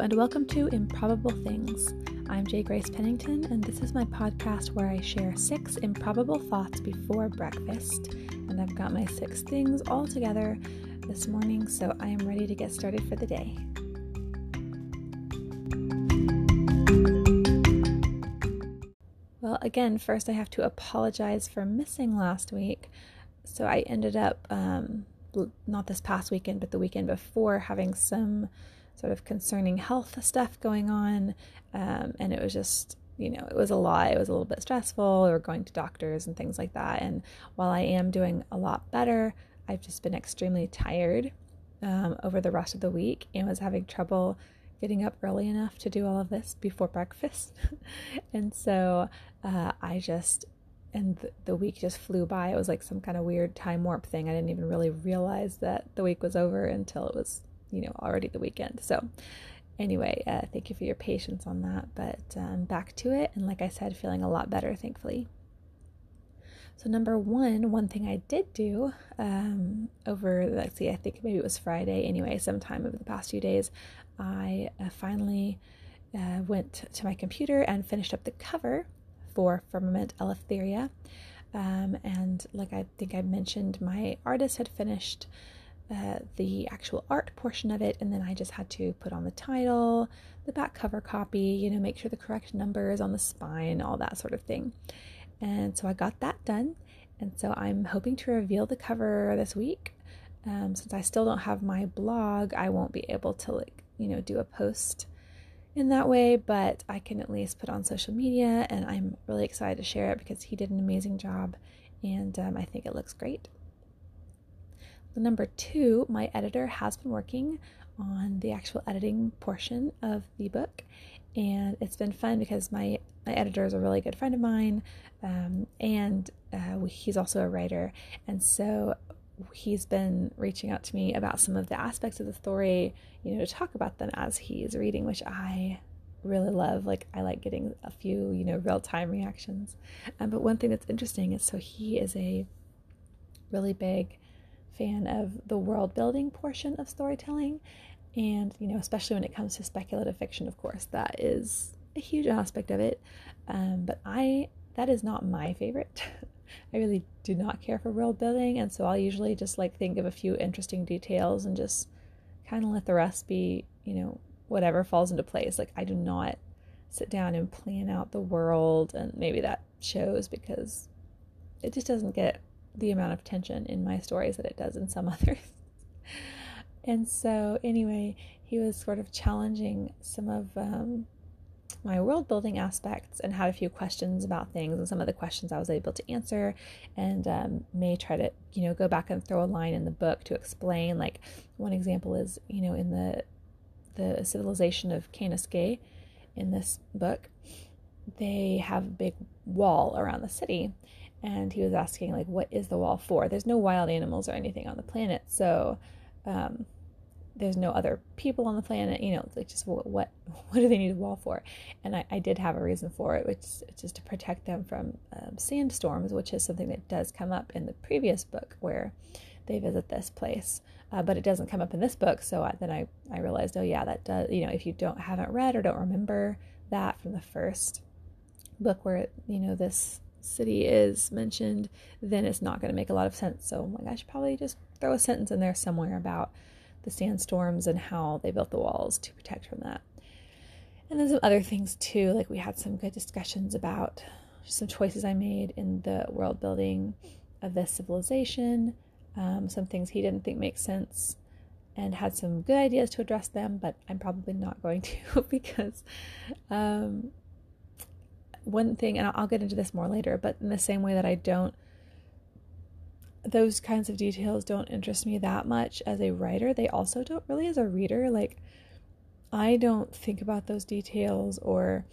And welcome to Improbable Things. I'm J. Grace Pennington, and this is my podcast where I share six improbable thoughts before breakfast. And I've got my six things all together this morning, so I am ready to get started for the day. Well, again, first I have to apologize for missing last week. So I ended up, um, not this past weekend, but the weekend before, having some sort of concerning health stuff going on. Um, and it was just, you know, it was a lot. It was a little bit stressful. We were going to doctors and things like that. And while I am doing a lot better, I've just been extremely tired um, over the rest of the week and was having trouble getting up early enough to do all of this before breakfast. and so uh, I just, and the, the week just flew by. It was like some kind of weird time warp thing. I didn't even really realize that the week was over until it was you know, already the weekend. So, anyway, uh, thank you for your patience on that. But um, back to it. And like I said, feeling a lot better, thankfully. So, number one, one thing I did do um, over, let's see, I think maybe it was Friday anyway, sometime over the past few days, I uh, finally uh, went to my computer and finished up the cover for Firmament Eleftheria. Um, and like I think I mentioned, my artist had finished uh, the actual art portion of it, and then I just had to put on the title, the back cover copy, you know, make sure the correct number is on the spine, all that sort of thing. And so I got that done, and so I'm hoping to reveal the cover this week. Um, since I still don't have my blog, I won't be able to like you know do a post in that way, but I can at least put on social media, and I'm really excited to share it because he did an amazing job, and um, I think it looks great. Number two, my editor has been working on the actual editing portion of the book, and it's been fun because my my editor is a really good friend of mine, um, and uh, he's also a writer, and so he's been reaching out to me about some of the aspects of the story, you know, to talk about them as he's reading, which I really love. Like I like getting a few, you know, real time reactions. Um, but one thing that's interesting is so he is a really big fan of the world building portion of storytelling. And, you know, especially when it comes to speculative fiction, of course, that is a huge aspect of it. Um, but I, that is not my favorite. I really do not care for world building. And so I'll usually just like think of a few interesting details and just kind of let the rest be, you know, whatever falls into place. Like, I do not sit down and plan out the world. And maybe that shows because it just doesn't get the amount of tension in my stories that it does in some others. and so, anyway, he was sort of challenging some of um, my world building aspects and had a few questions about things. And some of the questions I was able to answer, and um, may try to, you know, go back and throw a line in the book to explain. Like one example is, you know, in the the civilization of Kaniskay in this book, they have a big wall around the city. And he was asking like what is the wall for? There's no wild animals or anything on the planet. So um, there's no other people on the planet you know like just what what, what do they need a wall for? And I, I did have a reason for it which is just to protect them from um, sandstorms which is something that does come up in the previous book where they visit this place. Uh, but it doesn't come up in this book. So I, then I, I realized oh yeah that does you know if you don't haven't read or don't remember that from the first book where you know this city is mentioned, then it's not going to make a lot of sense. So, like, I should probably just throw a sentence in there somewhere about the sandstorms and how they built the walls to protect from that. And then some other things too, like we had some good discussions about some choices I made in the world building of this civilization, um, some things he didn't think make sense, and had some good ideas to address them, but I'm probably not going to because um, one thing, and I'll get into this more later, but in the same way that I don't, those kinds of details don't interest me that much as a writer, they also don't really as a reader. Like, I don't think about those details or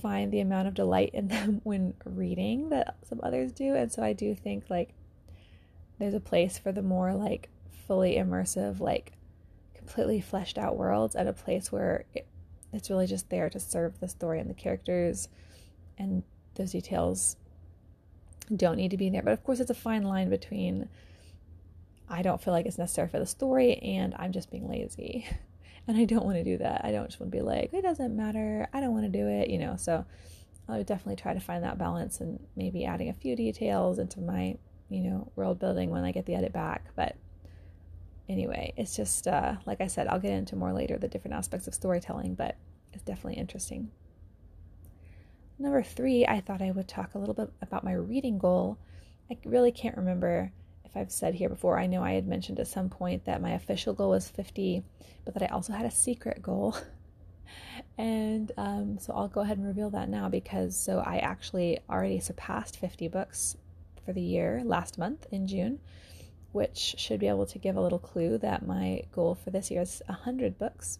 find the amount of delight in them when reading that some others do. And so I do think, like, there's a place for the more, like, fully immersive, like, completely fleshed out worlds, and a place where it, it's really just there to serve the story and the characters and those details don't need to be in there. But of course, it's a fine line between I don't feel like it's necessary for the story and I'm just being lazy. And I don't want to do that. I don't just want to be like, it doesn't matter. I don't want to do it, you know. So I would definitely try to find that balance and maybe adding a few details into my, you know, world building when I get the edit back. But anyway, it's just, uh, like I said, I'll get into more later the different aspects of storytelling, but it's definitely interesting. Number three, I thought I would talk a little bit about my reading goal. I really can't remember if I've said here before. I know I had mentioned at some point that my official goal was 50, but that I also had a secret goal. and um, so I'll go ahead and reveal that now because so I actually already surpassed 50 books for the year last month in June, which should be able to give a little clue that my goal for this year is 100 books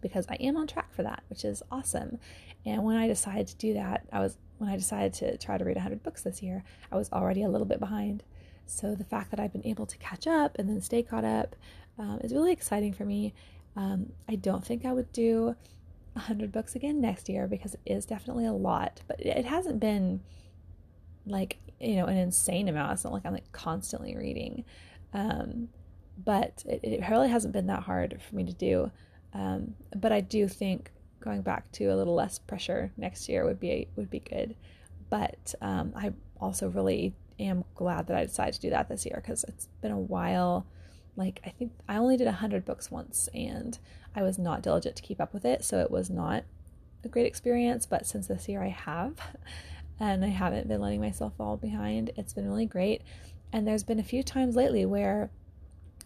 because I am on track for that, which is awesome. And when I decided to do that, I was when I decided to try to read 100 books this year, I was already a little bit behind. So the fact that I've been able to catch up and then stay caught up um, is really exciting for me. Um, I don't think I would do 100 books again next year because it is definitely a lot, but it hasn't been like, you know, an insane amount. It's not like I'm like constantly reading. Um, but it, it, really hasn't been that hard for me to do. Um, but I do think going back to a little less pressure next year would be would be good. But um, I also really am glad that I decided to do that this year because it's been a while. Like I think I only did hundred books once, and I was not diligent to keep up with it, so it was not a great experience. But since this year I have, and I haven't been letting myself fall behind, it's been really great. And there's been a few times lately where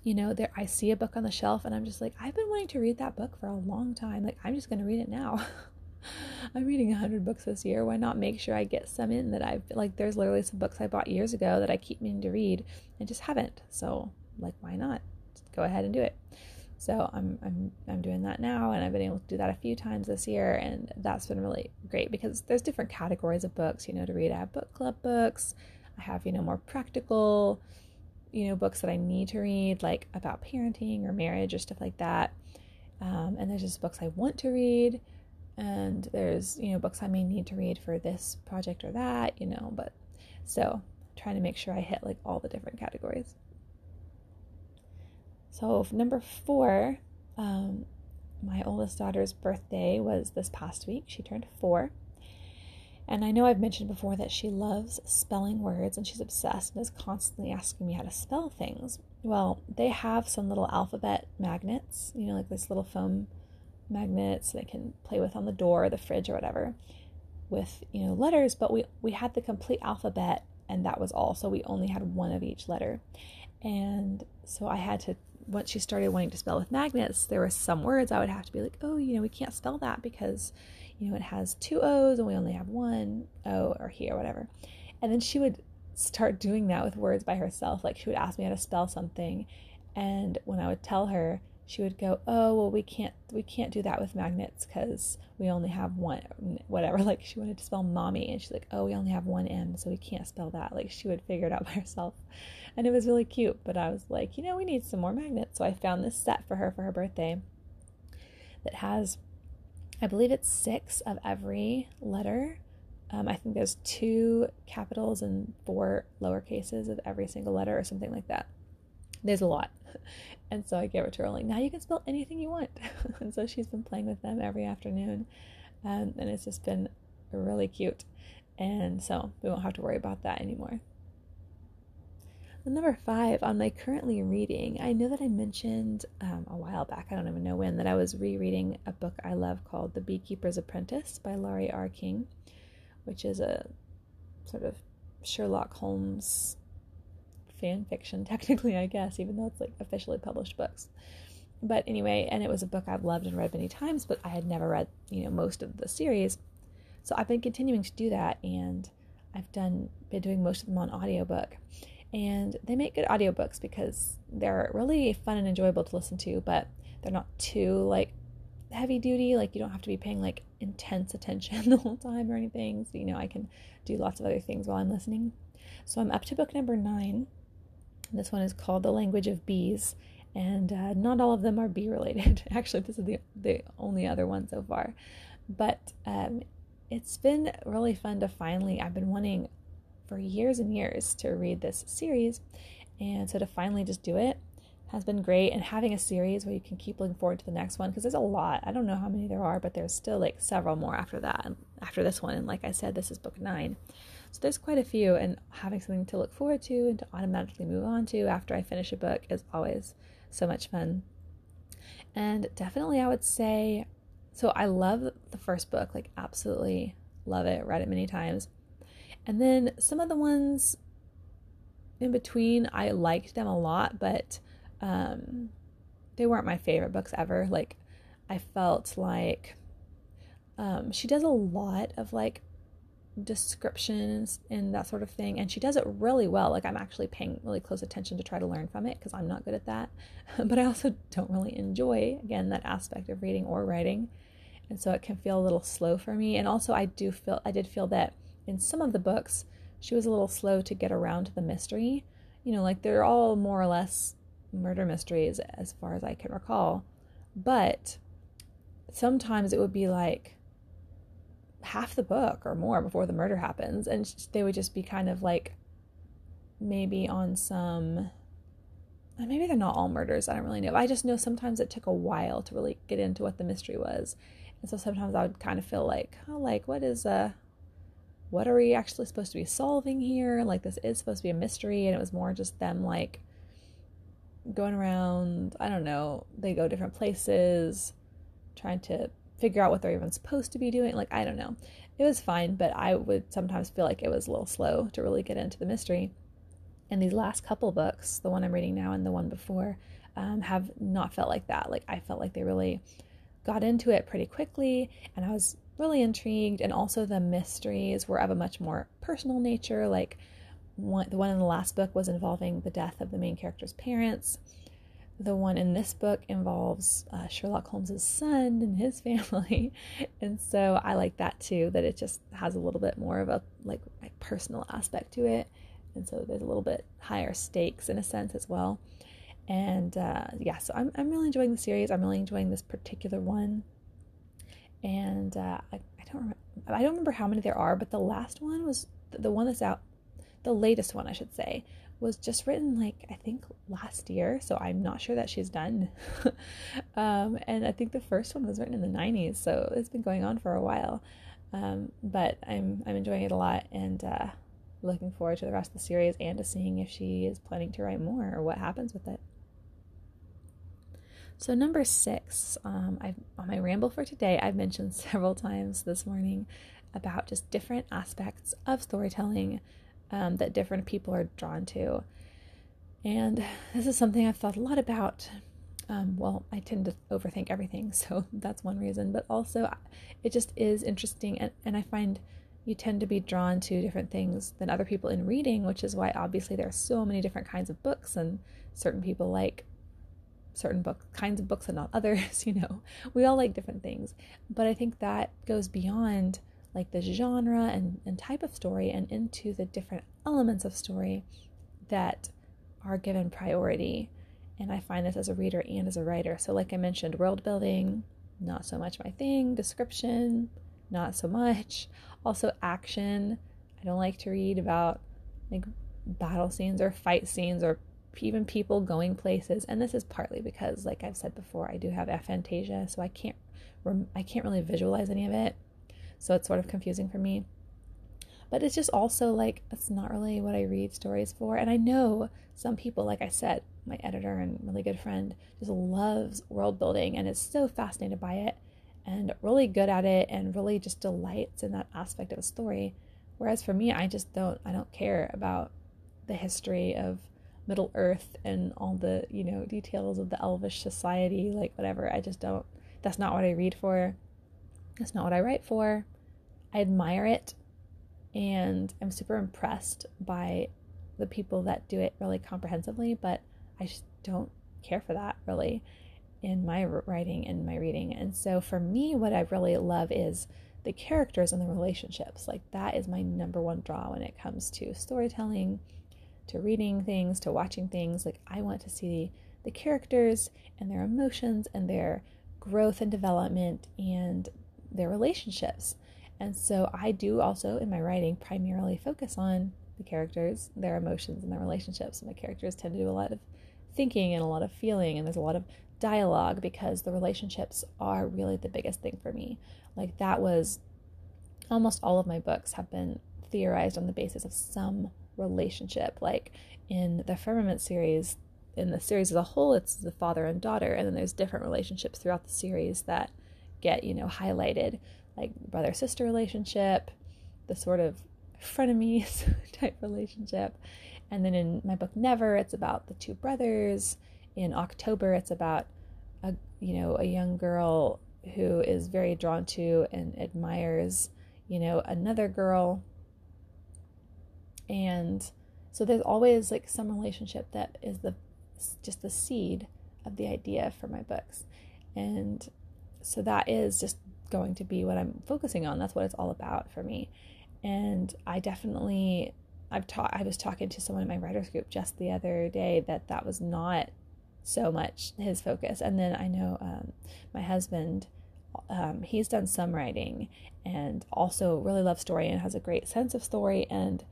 you know there i see a book on the shelf and i'm just like i've been wanting to read that book for a long time. Like i'm just going to read it now. I'm reading 100 books this year. Why not make sure i get some in that i've like there's literally some books i bought years ago that i keep meaning to read and just haven't. So like why not? Just go ahead and do it. So I'm, I'm i'm doing that now and i've been able to do that a few times this year and that's been really great because there's different categories of books you know to read. I have book club books. I have you know more practical you know, books that I need to read, like about parenting or marriage or stuff like that. Um, and there's just books I want to read. And there's, you know, books I may need to read for this project or that, you know, but so trying to make sure I hit like all the different categories. So, number four, um, my oldest daughter's birthday was this past week. She turned four. And I know I've mentioned before that she loves spelling words and she's obsessed and is constantly asking me how to spell things. Well, they have some little alphabet magnets, you know, like this little foam magnets they can play with on the door or the fridge or whatever with, you know, letters, but we we had the complete alphabet and that was all. So we only had one of each letter. And so I had to once she started wanting to spell with magnets, there were some words I would have to be like, "Oh, you know, we can't spell that because you know, it has two O's and we only have one O or he or whatever. And then she would start doing that with words by herself. Like she would ask me how to spell something. And when I would tell her, she would go, "Oh, well, we can't we can't do that with magnets because we only have one, whatever." Like she wanted to spell mommy, and she's like, "Oh, we only have one M, so we can't spell that." Like she would figure it out by herself, and it was really cute. But I was like, you know, we need some more magnets, so I found this set for her for her birthday that has I believe it's six of every letter. Um, I think there's two capitals and four lower cases of every single letter or something like that. There's a lot. And so I gave it to her, like, now you can spell anything you want. and so she's been playing with them every afternoon. Um, and it's just been really cute. And so we won't have to worry about that anymore. Number five, on my currently reading, I know that I mentioned um, a while back, I don't even know when, that I was rereading a book I love called The Beekeeper's Apprentice by Laurie R. King, which is a sort of Sherlock Holmes fan fiction, technically, I guess, even though it's like officially published books. But anyway, and it was a book I've loved and read many times, but I had never read, you know, most of the series. So I've been continuing to do that, and I've done been doing most of them on audiobook and they make good audiobooks because they're really fun and enjoyable to listen to but they're not too like heavy duty. Like you don't have to be paying like intense attention the whole time or anything. So you know i can do lots of other things while i'm listening. So i'm up to book number nine. This one is called the language of bees and uh, not all of them are bee related. Actually this is the, the only other one so far. But um, it's been really fun to finally i've been wanting for years and years to read this series. And so to finally just do it has been great and having a series where you can keep looking forward to the next one because there's a lot. I don't know how many there are, but there's still like several more after that, after this one. And like I said, this is book nine. So there's quite a few, and having something to look forward to and to automatically move on to after I finish a book is always so much fun. And definitely, I would say so. I love the first book, like, absolutely love it, read it many times. And then some of the ones in between, I liked them a lot, but um, they weren't my favorite books ever. Like, I felt like um, she does a lot of like descriptions and that sort of thing, and she does it really well. Like, I'm actually paying really close attention to try to learn from it because I'm not good at that. but I also don't really enjoy, again, that aspect of reading or writing. And so it can feel a little slow for me. And also, I do feel, I did feel that in some of the books, she was a little slow to get around to the mystery. You know, like they're all more or less murder mysteries as far as I can recall. But sometimes it would be like half the book or more before the murder happens. And they would just be kind of like maybe on some. Maybe they're not all murders. I don't really know. I just know sometimes it took a while to really get into what the mystery was. And so sometimes I would kind of feel like, oh, like, what is, uh, what are we actually supposed to be solving here? Like, this is supposed to be a mystery. And it was more just them, like, going around, I don't know, they go different places, trying to figure out what they're even supposed to be doing. Like, I don't know. It was fine, but I would sometimes feel like it was a little slow to really get into the mystery. And these last couple books, the one I'm reading now and the one before, um, have not felt like that. Like, I felt like they really got into it pretty quickly, and I was really intrigued. And also, the mysteries were of a much more personal nature. Like, one, the one in the last book was involving the death of the main character's parents. The one in this book involves uh, Sherlock Holmes's son and his family, and so I like that too. That it just has a little bit more of a like, personal aspect to it, and so there's a little bit higher stakes in a sense as well. And uh, yeah, so I'm I'm really enjoying the series. I'm really enjoying this particular one, and uh, I, I don't remember, I don't remember how many there are, but the last one was the one that's out the latest one, I should say, was just written like I think last year, so I'm not sure that she's done. um, and I think the first one was written in the 90s, so it's been going on for a while. Um, but I'm I'm enjoying it a lot and uh, looking forward to the rest of the series and to seeing if she is planning to write more or what happens with it. So number six, um, I've, on my ramble for today, I've mentioned several times this morning about just different aspects of storytelling um, that different people are drawn to. And this is something I've thought a lot about. Um, well, I tend to overthink everything, so that's one reason. But also, it just is interesting, and, and I find you tend to be drawn to different things than other people in reading, which is why obviously there are so many different kinds of books, and certain people like certain book kinds of books and not others. You know, we all like different things, but I think that goes beyond like the genre and, and type of story and into the different elements of story that are given priority. And I find this as a reader and as a writer. So, like I mentioned, world building, not so much my thing, description, not so much. Also, action. I don't like to read about like battle scenes or fight scenes or even people going places. And this is partly because, like I've said before, I do have aphantasia, so I can't I can't really visualize any of it. So it's sort of confusing for me. But it's just also like, it's not really what I read stories for. And I know some people, like I said, my editor and really good friend just loves world building and is so fascinated by it and really good at it and really just delights in that aspect of a story. Whereas for me, I just don't, I don't care about the history of Middle Earth and all the, you know, details of the elvish society, like whatever. I just don't, that's not what I read for. That's not what I write for. I admire it and I'm super impressed by the people that do it really comprehensively, but I just don't care for that really in my writing and my reading. And so for me, what I really love is the characters and the relationships. Like that is my number one draw when it comes to storytelling, to reading things, to watching things. Like I want to see the characters and their emotions and their growth and development and their relationships. And so I do also in my writing primarily focus on the characters, their emotions, and their relationships. My characters tend to do a lot of thinking and a lot of feeling, and there's a lot of dialogue because the relationships are really the biggest thing for me. Like, that was almost all of my books have been theorized on the basis of some relationship. Like in the Firmament series, in the series as a whole, it's the father and daughter, and then there's different relationships throughout the series that get, you know, highlighted, like brother sister relationship, the sort of frenemies type relationship. And then in my book Never, it's about the two brothers. In October, it's about a you know, a young girl who is very drawn to and admires, you know, another girl. And so there's always like some relationship that is the just the seed of the idea for my books. And so that is just going to be what I'm focusing on. That's what it's all about for me. And I definitely I've taught I was talking to someone in my writers group just the other day that that was not so much his focus. And then I know um, my husband um, he's done some writing and also really loves story and has a great sense of story and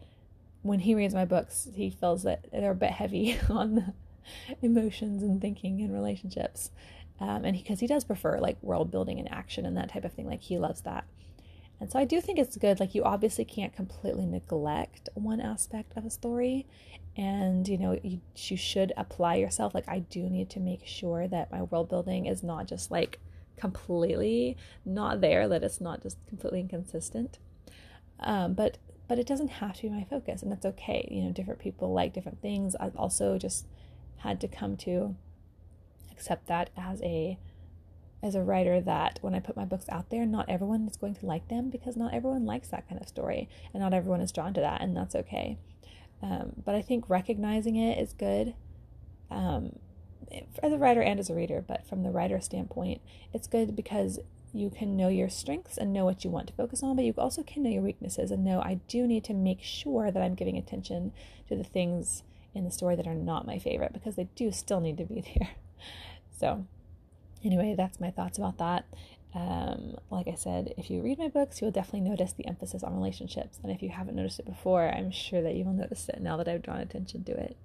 when he reads my books he feels that they're a bit heavy on the emotions and thinking and relationships. Um, and because he, he does prefer like world building and action and that type of thing like he loves that. And so i do think it's good like you obviously can't completely neglect one aspect of a story. And you know you, you should apply yourself. Like i do need to make sure that my world building is not just like completely not there that it's not just completely inconsistent. Um, but but it doesn't have to be my focus and that's okay. You know different people like different things. I've also just had to come to accept that as a as a writer that when i put my books out there not everyone is going to like them because not everyone likes that kind of story and not everyone is drawn to that and that's okay. Um, but i think recognizing it is good. Um, as a writer and as a reader but from the writer standpoint it's good because you can know your strengths and know what you want to focus on, but you also can know your weaknesses and know I do need to make sure that I'm giving attention to the things in the story that are not my favorite because they do still need to be there. So, anyway, that's my thoughts about that. Um, like I said, if you read my books, you'll definitely notice the emphasis on relationships. And if you haven't noticed it before, I'm sure that you will notice it now that I've drawn attention to it.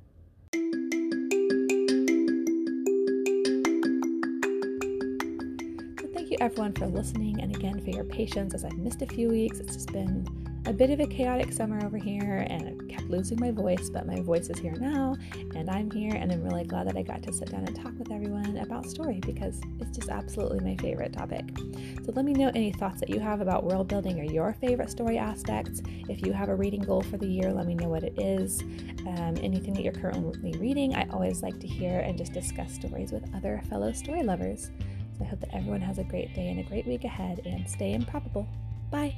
Everyone for listening and again for your patience as I've missed a few weeks. It's just been a bit of a chaotic summer over here and I kept losing my voice, but my voice is here now and I'm here and I'm really glad that I got to sit down and talk with everyone about story because it's just absolutely my favorite topic. So let me know any thoughts that you have about world building or your favorite story aspects. If you have a reading goal for the year, let me know what it is. Um, anything that you're currently reading, I always like to hear and just discuss stories with other fellow story lovers. I hope that everyone has a great day and a great week ahead and stay improbable. Bye.